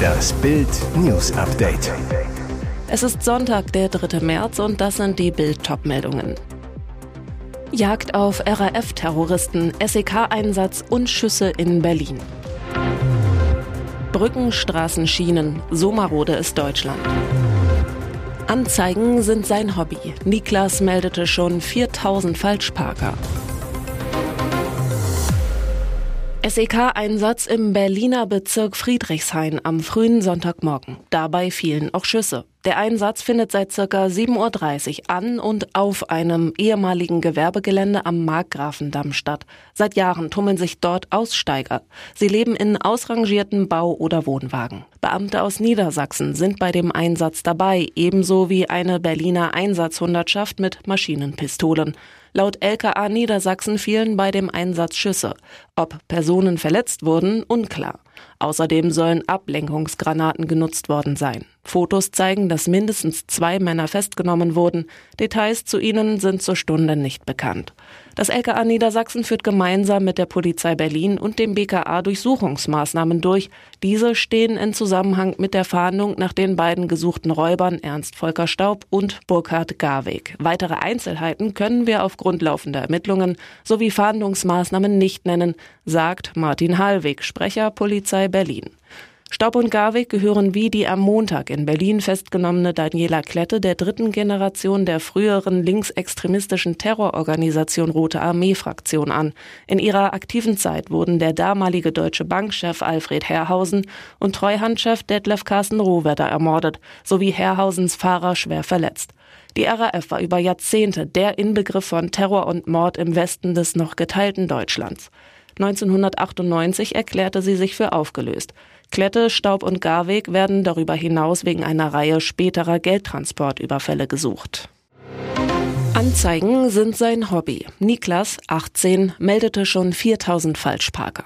Das Bild News Update. Es ist Sonntag, der 3. März und das sind die Bild meldungen Jagd auf RAF-Terroristen, SEK-Einsatz und Schüsse in Berlin. Brücken, Straßen, Schienen, so marode ist Deutschland. Anzeigen sind sein Hobby. Niklas meldete schon 4000 Falschparker. SEK-Einsatz im Berliner Bezirk Friedrichshain am frühen Sonntagmorgen. Dabei fielen auch Schüsse. Der Einsatz findet seit circa 7.30 Uhr an und auf einem ehemaligen Gewerbegelände am Markgrafendamm statt. Seit Jahren tummeln sich dort Aussteiger. Sie leben in ausrangierten Bau- oder Wohnwagen. Beamte aus Niedersachsen sind bei dem Einsatz dabei, ebenso wie eine Berliner Einsatzhundertschaft mit Maschinenpistolen. Laut LKA Niedersachsen fielen bei dem Einsatz Schüsse. Ob Personen verletzt wurden, unklar. Außerdem sollen Ablenkungsgranaten genutzt worden sein. Fotos zeigen, dass mindestens zwei Männer festgenommen wurden. Details zu ihnen sind zur Stunde nicht bekannt. Das LKA Niedersachsen führt gemeinsam mit der Polizei Berlin und dem BKA Durchsuchungsmaßnahmen durch. Diese stehen in Zusammenhang mit der Fahndung nach den beiden gesuchten Räubern Ernst Volker Staub und Burkhard Garweg. Weitere Einzelheiten können wir aufgrund laufender Ermittlungen sowie Fahndungsmaßnahmen nicht nennen, sagt Martin Hallweg, Sprecher Polizei Berlin. Staub und Garwig gehören wie die am Montag in Berlin festgenommene Daniela Klette der dritten Generation der früheren linksextremistischen Terrororganisation Rote Armee-Fraktion an. In ihrer aktiven Zeit wurden der damalige deutsche Bankchef Alfred Herrhausen und Treuhandchef Detlef Carsten Rohwedder ermordet, sowie Herrhausens Fahrer schwer verletzt. Die RAF war über Jahrzehnte der Inbegriff von Terror und Mord im Westen des noch geteilten Deutschlands. 1998 erklärte sie sich für aufgelöst. Klette, Staub und Garweg werden darüber hinaus wegen einer Reihe späterer Geldtransportüberfälle gesucht. Anzeigen sind sein Hobby. Niklas, 18, meldete schon 4000 Falschparker.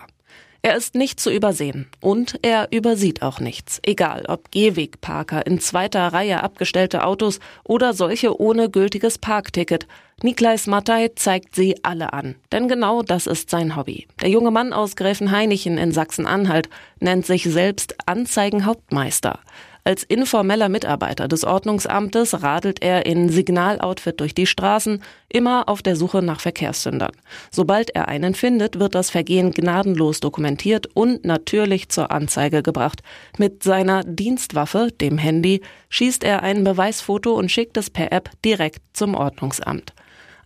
Er ist nicht zu übersehen und er übersieht auch nichts. Egal ob Gehwegparker in zweiter Reihe abgestellte Autos oder solche ohne gültiges Parkticket. Niklais Mattei zeigt sie alle an. Denn genau das ist sein Hobby. Der junge Mann aus Gräfenhainichen in Sachsen-Anhalt nennt sich selbst Anzeigenhauptmeister. Als informeller Mitarbeiter des Ordnungsamtes radelt er in Signaloutfit durch die Straßen, immer auf der Suche nach Verkehrssündern. Sobald er einen findet, wird das Vergehen gnadenlos dokumentiert und natürlich zur Anzeige gebracht. Mit seiner Dienstwaffe, dem Handy, schießt er ein Beweisfoto und schickt es per App direkt zum Ordnungsamt.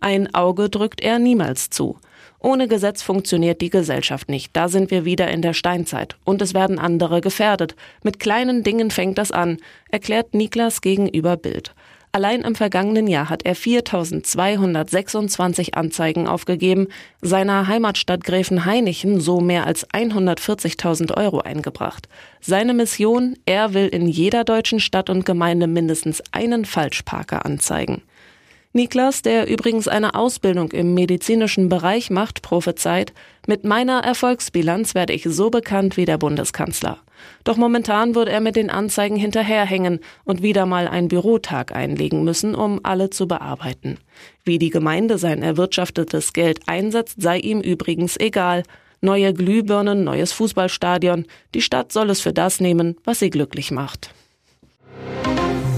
Ein Auge drückt er niemals zu. Ohne Gesetz funktioniert die Gesellschaft nicht. Da sind wir wieder in der Steinzeit. Und es werden andere gefährdet. Mit kleinen Dingen fängt das an, erklärt Niklas gegenüber Bild. Allein im vergangenen Jahr hat er 4226 Anzeigen aufgegeben, seiner Heimatstadt Gräfenhainichen so mehr als 140.000 Euro eingebracht. Seine Mission, er will in jeder deutschen Stadt und Gemeinde mindestens einen Falschparker anzeigen. Niklas, der übrigens eine Ausbildung im medizinischen Bereich macht, prophezeit, mit meiner Erfolgsbilanz werde ich so bekannt wie der Bundeskanzler. Doch momentan würde er mit den Anzeigen hinterherhängen und wieder mal einen Bürotag einlegen müssen, um alle zu bearbeiten. Wie die Gemeinde sein erwirtschaftetes Geld einsetzt, sei ihm übrigens egal. Neue Glühbirnen, neues Fußballstadion, die Stadt soll es für das nehmen, was sie glücklich macht.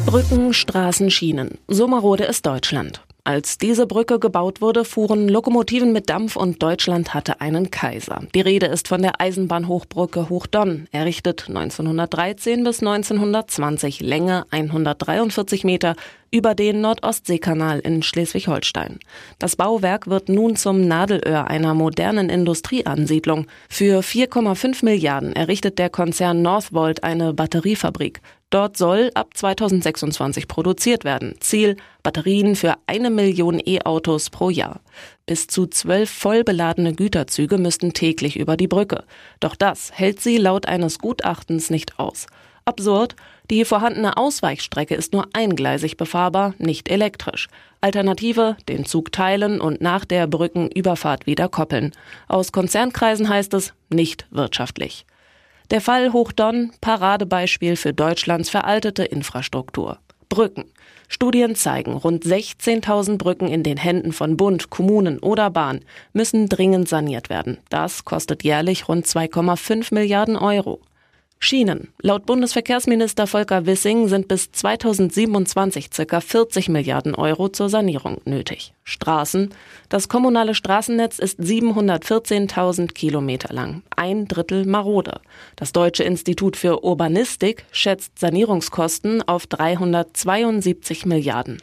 Brücken, Straßen, Schienen. So marode ist Deutschland. Als diese Brücke gebaut wurde, fuhren Lokomotiven mit Dampf und Deutschland hatte einen Kaiser. Die Rede ist von der Eisenbahnhochbrücke Hochdonn, errichtet 1913 bis 1920, Länge 143 Meter, über den Nordostseekanal in Schleswig-Holstein. Das Bauwerk wird nun zum Nadelöhr einer modernen Industrieansiedlung. Für 4,5 Milliarden errichtet der Konzern Northvolt eine Batteriefabrik. Dort soll ab 2026 produziert werden. Ziel Batterien für eine Million E-Autos pro Jahr. Bis zu zwölf vollbeladene Güterzüge müssten täglich über die Brücke. Doch das hält sie laut eines Gutachtens nicht aus. Absurd, die vorhandene Ausweichstrecke ist nur eingleisig befahrbar, nicht elektrisch. Alternative, den Zug teilen und nach der Brückenüberfahrt wieder koppeln. Aus Konzernkreisen heißt es nicht wirtschaftlich. Der Fall Hochdonn, Paradebeispiel für Deutschlands veraltete Infrastruktur. Brücken. Studien zeigen, rund 16.000 Brücken in den Händen von Bund, Kommunen oder Bahn müssen dringend saniert werden. Das kostet jährlich rund 2,5 Milliarden Euro. Schienen. Laut Bundesverkehrsminister Volker Wissing sind bis 2027 ca. 40 Milliarden Euro zur Sanierung nötig. Straßen. Das kommunale Straßennetz ist 714.000 Kilometer lang, ein Drittel marode. Das Deutsche Institut für Urbanistik schätzt Sanierungskosten auf 372 Milliarden.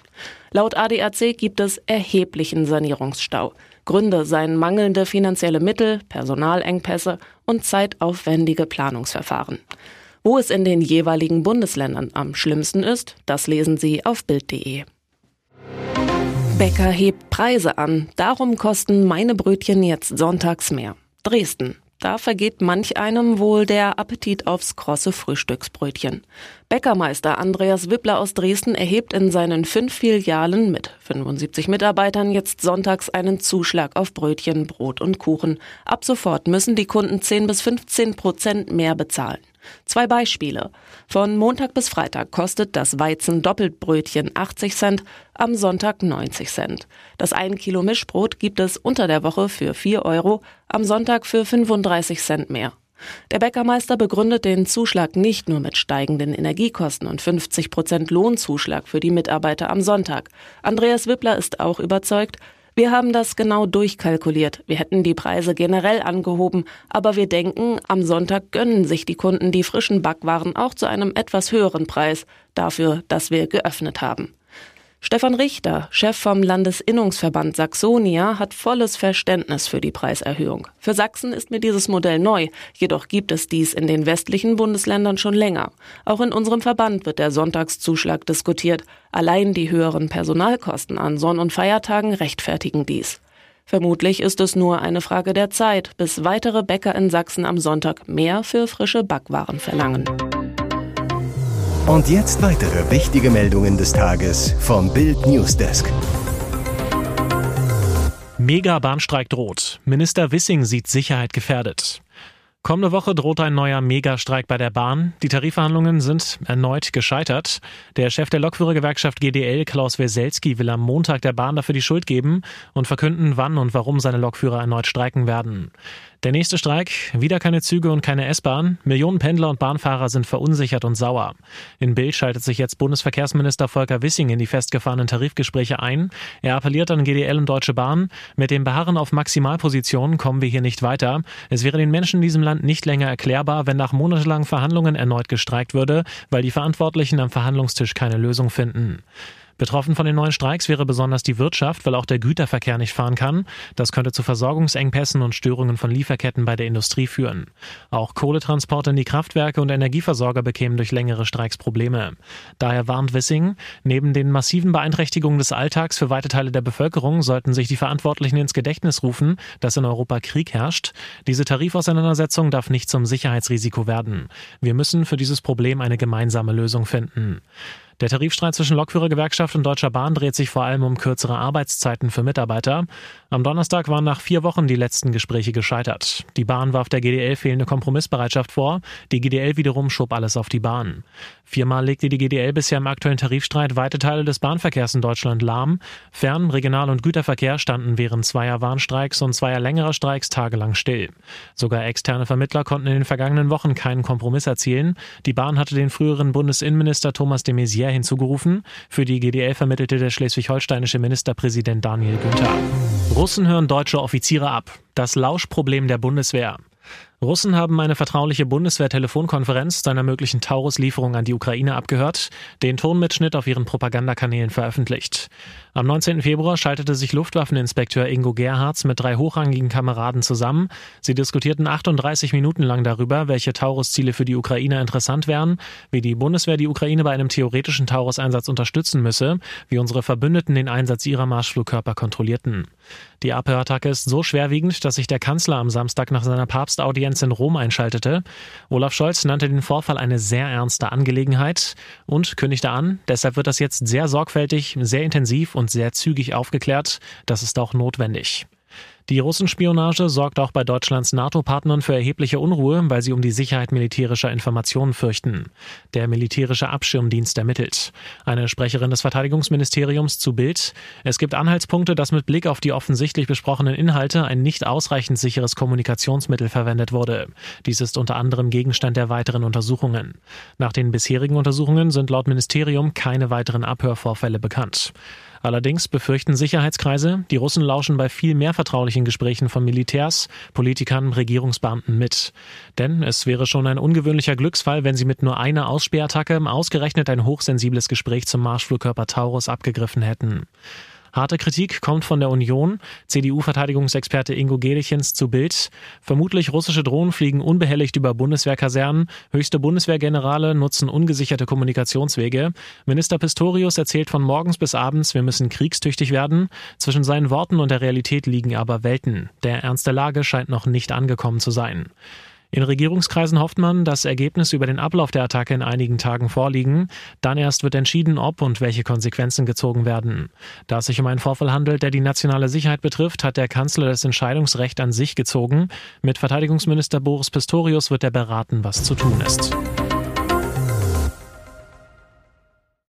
Laut ADAC gibt es erheblichen Sanierungsstau. Gründe seien mangelnde finanzielle Mittel, Personalengpässe und zeitaufwendige Planungsverfahren. Wo es in den jeweiligen Bundesländern am schlimmsten ist, das lesen Sie auf Bild.de. Bäcker hebt Preise an, darum kosten meine Brötchen jetzt sonntags mehr. Dresden. Da vergeht manch einem wohl der Appetit aufs krosse Frühstücksbrötchen. Bäckermeister Andreas Wippler aus Dresden erhebt in seinen fünf Filialen mit 75 Mitarbeitern jetzt sonntags einen Zuschlag auf Brötchen, Brot und Kuchen. Ab sofort müssen die Kunden 10 bis 15 Prozent mehr bezahlen. Zwei Beispiele. Von Montag bis Freitag kostet das Weizen Doppelbrötchen 80 Cent, am Sonntag 90 Cent. Das 1 Kilo Mischbrot gibt es unter der Woche für 4 Euro, am Sonntag für 35 Cent mehr. Der Bäckermeister begründet den Zuschlag nicht nur mit steigenden Energiekosten und 50 Prozent Lohnzuschlag für die Mitarbeiter am Sonntag. Andreas Wippler ist auch überzeugt, wir haben das genau durchkalkuliert. Wir hätten die Preise generell angehoben, aber wir denken, am Sonntag gönnen sich die Kunden die frischen Backwaren auch zu einem etwas höheren Preis dafür, dass wir geöffnet haben. Stefan Richter, Chef vom Landesinnungsverband Saxonia, hat volles Verständnis für die Preiserhöhung. Für Sachsen ist mir dieses Modell neu, jedoch gibt es dies in den westlichen Bundesländern schon länger. Auch in unserem Verband wird der Sonntagszuschlag diskutiert. Allein die höheren Personalkosten an Sonn- und Feiertagen rechtfertigen dies. Vermutlich ist es nur eine Frage der Zeit, bis weitere Bäcker in Sachsen am Sonntag mehr für frische Backwaren verlangen. Und jetzt weitere wichtige Meldungen des Tages vom Bild Newsdesk. Mega-Bahnstreik droht. Minister Wissing sieht Sicherheit gefährdet. Kommende Woche droht ein neuer Megastreik bei der Bahn. Die Tarifverhandlungen sind erneut gescheitert. Der Chef der Lokführergewerkschaft GDL, Klaus Weselski, will am Montag der Bahn dafür die Schuld geben und verkünden, wann und warum seine Lokführer erneut streiken werden. Der nächste Streik, wieder keine Züge und keine S-Bahn. Millionen Pendler und Bahnfahrer sind verunsichert und sauer. In Bild schaltet sich jetzt Bundesverkehrsminister Volker Wissing in die festgefahrenen Tarifgespräche ein. Er appelliert an GDL und Deutsche Bahn, mit dem Beharren auf Maximalpositionen kommen wir hier nicht weiter. Es wäre den Menschen in diesem Land nicht länger erklärbar, wenn nach monatelangen Verhandlungen erneut gestreikt würde, weil die Verantwortlichen am Verhandlungstisch keine Lösung finden. Betroffen von den neuen Streiks wäre besonders die Wirtschaft, weil auch der Güterverkehr nicht fahren kann. Das könnte zu Versorgungsengpässen und Störungen von Lieferketten bei der Industrie führen. Auch Kohletransporte in die Kraftwerke und Energieversorger bekämen durch längere Streiks Probleme. Daher warnt Wissing, neben den massiven Beeinträchtigungen des Alltags für weite Teile der Bevölkerung sollten sich die Verantwortlichen ins Gedächtnis rufen, dass in Europa Krieg herrscht. Diese Tarifauseinandersetzung darf nicht zum Sicherheitsrisiko werden. Wir müssen für dieses Problem eine gemeinsame Lösung finden. Der Tarifstreit zwischen Lokführergewerkschaft und Deutscher Bahn dreht sich vor allem um kürzere Arbeitszeiten für Mitarbeiter. Am Donnerstag waren nach vier Wochen die letzten Gespräche gescheitert. Die Bahn warf der GDL fehlende Kompromissbereitschaft vor. Die GDL wiederum schob alles auf die Bahn. Viermal legte die GDL bisher im aktuellen Tarifstreit weite Teile des Bahnverkehrs in Deutschland lahm. Fern-, Regional- und Güterverkehr standen während zweier Warnstreiks und zweier längerer Streiks tagelang still. Sogar externe Vermittler konnten in den vergangenen Wochen keinen Kompromiss erzielen. Die Bahn hatte den früheren Bundesinnenminister Thomas de Maizière Militär hinzugerufen. Für die GDL vermittelte der schleswig-holsteinische Ministerpräsident Daniel Günther. Russen hören deutsche Offiziere ab. Das Lauschproblem der Bundeswehr. Russen haben eine vertrauliche Bundeswehr-Telefonkonferenz zu einer möglichen Taurus-Lieferung an die Ukraine abgehört, den Tonmitschnitt auf ihren Propagandakanälen veröffentlicht. Am 19. Februar schaltete sich Luftwaffeninspekteur Ingo Gerhards mit drei hochrangigen Kameraden zusammen. Sie diskutierten 38 Minuten lang darüber, welche Taurus-Ziele für die Ukraine interessant wären, wie die Bundeswehr die Ukraine bei einem theoretischen Taurus-Einsatz unterstützen müsse, wie unsere Verbündeten den Einsatz ihrer Marschflugkörper kontrollierten. Die Abhörattacke ist so schwerwiegend, dass sich der Kanzler am Samstag nach seiner Papstaudienz in Rom einschaltete. Olaf Scholz nannte den Vorfall eine sehr ernste Angelegenheit und kündigte an, deshalb wird das jetzt sehr sorgfältig, sehr intensiv und sehr zügig aufgeklärt. Das ist auch notwendig. Die Russenspionage sorgt auch bei Deutschlands NATO-Partnern für erhebliche Unruhe, weil sie um die Sicherheit militärischer Informationen fürchten. Der militärische Abschirmdienst ermittelt. Eine Sprecherin des Verteidigungsministeriums zu Bild. Es gibt Anhaltspunkte, dass mit Blick auf die offensichtlich besprochenen Inhalte ein nicht ausreichend sicheres Kommunikationsmittel verwendet wurde. Dies ist unter anderem Gegenstand der weiteren Untersuchungen. Nach den bisherigen Untersuchungen sind laut Ministerium keine weiteren Abhörvorfälle bekannt. Allerdings befürchten Sicherheitskreise, die Russen lauschen bei viel mehr vertraulichen Gesprächen von Militärs, Politikern, Regierungsbeamten mit. Denn es wäre schon ein ungewöhnlicher Glücksfall, wenn sie mit nur einer Aussperrattacke ausgerechnet ein hochsensibles Gespräch zum Marschflugkörper Taurus abgegriffen hätten. Harte Kritik kommt von der Union. CDU-Verteidigungsexperte Ingo Gelichens zu Bild. Vermutlich russische Drohnen fliegen unbehelligt über Bundeswehrkasernen. Höchste Bundeswehrgenerale nutzen ungesicherte Kommunikationswege. Minister Pistorius erzählt von morgens bis abends, wir müssen kriegstüchtig werden. Zwischen seinen Worten und der Realität liegen aber Welten. Der Ernst der Lage scheint noch nicht angekommen zu sein. In Regierungskreisen hofft man, dass Ergebnisse über den Ablauf der Attacke in einigen Tagen vorliegen. Dann erst wird entschieden, ob und welche Konsequenzen gezogen werden. Da es sich um einen Vorfall handelt, der die nationale Sicherheit betrifft, hat der Kanzler das Entscheidungsrecht an sich gezogen. Mit Verteidigungsminister Boris Pistorius wird er beraten, was zu tun ist.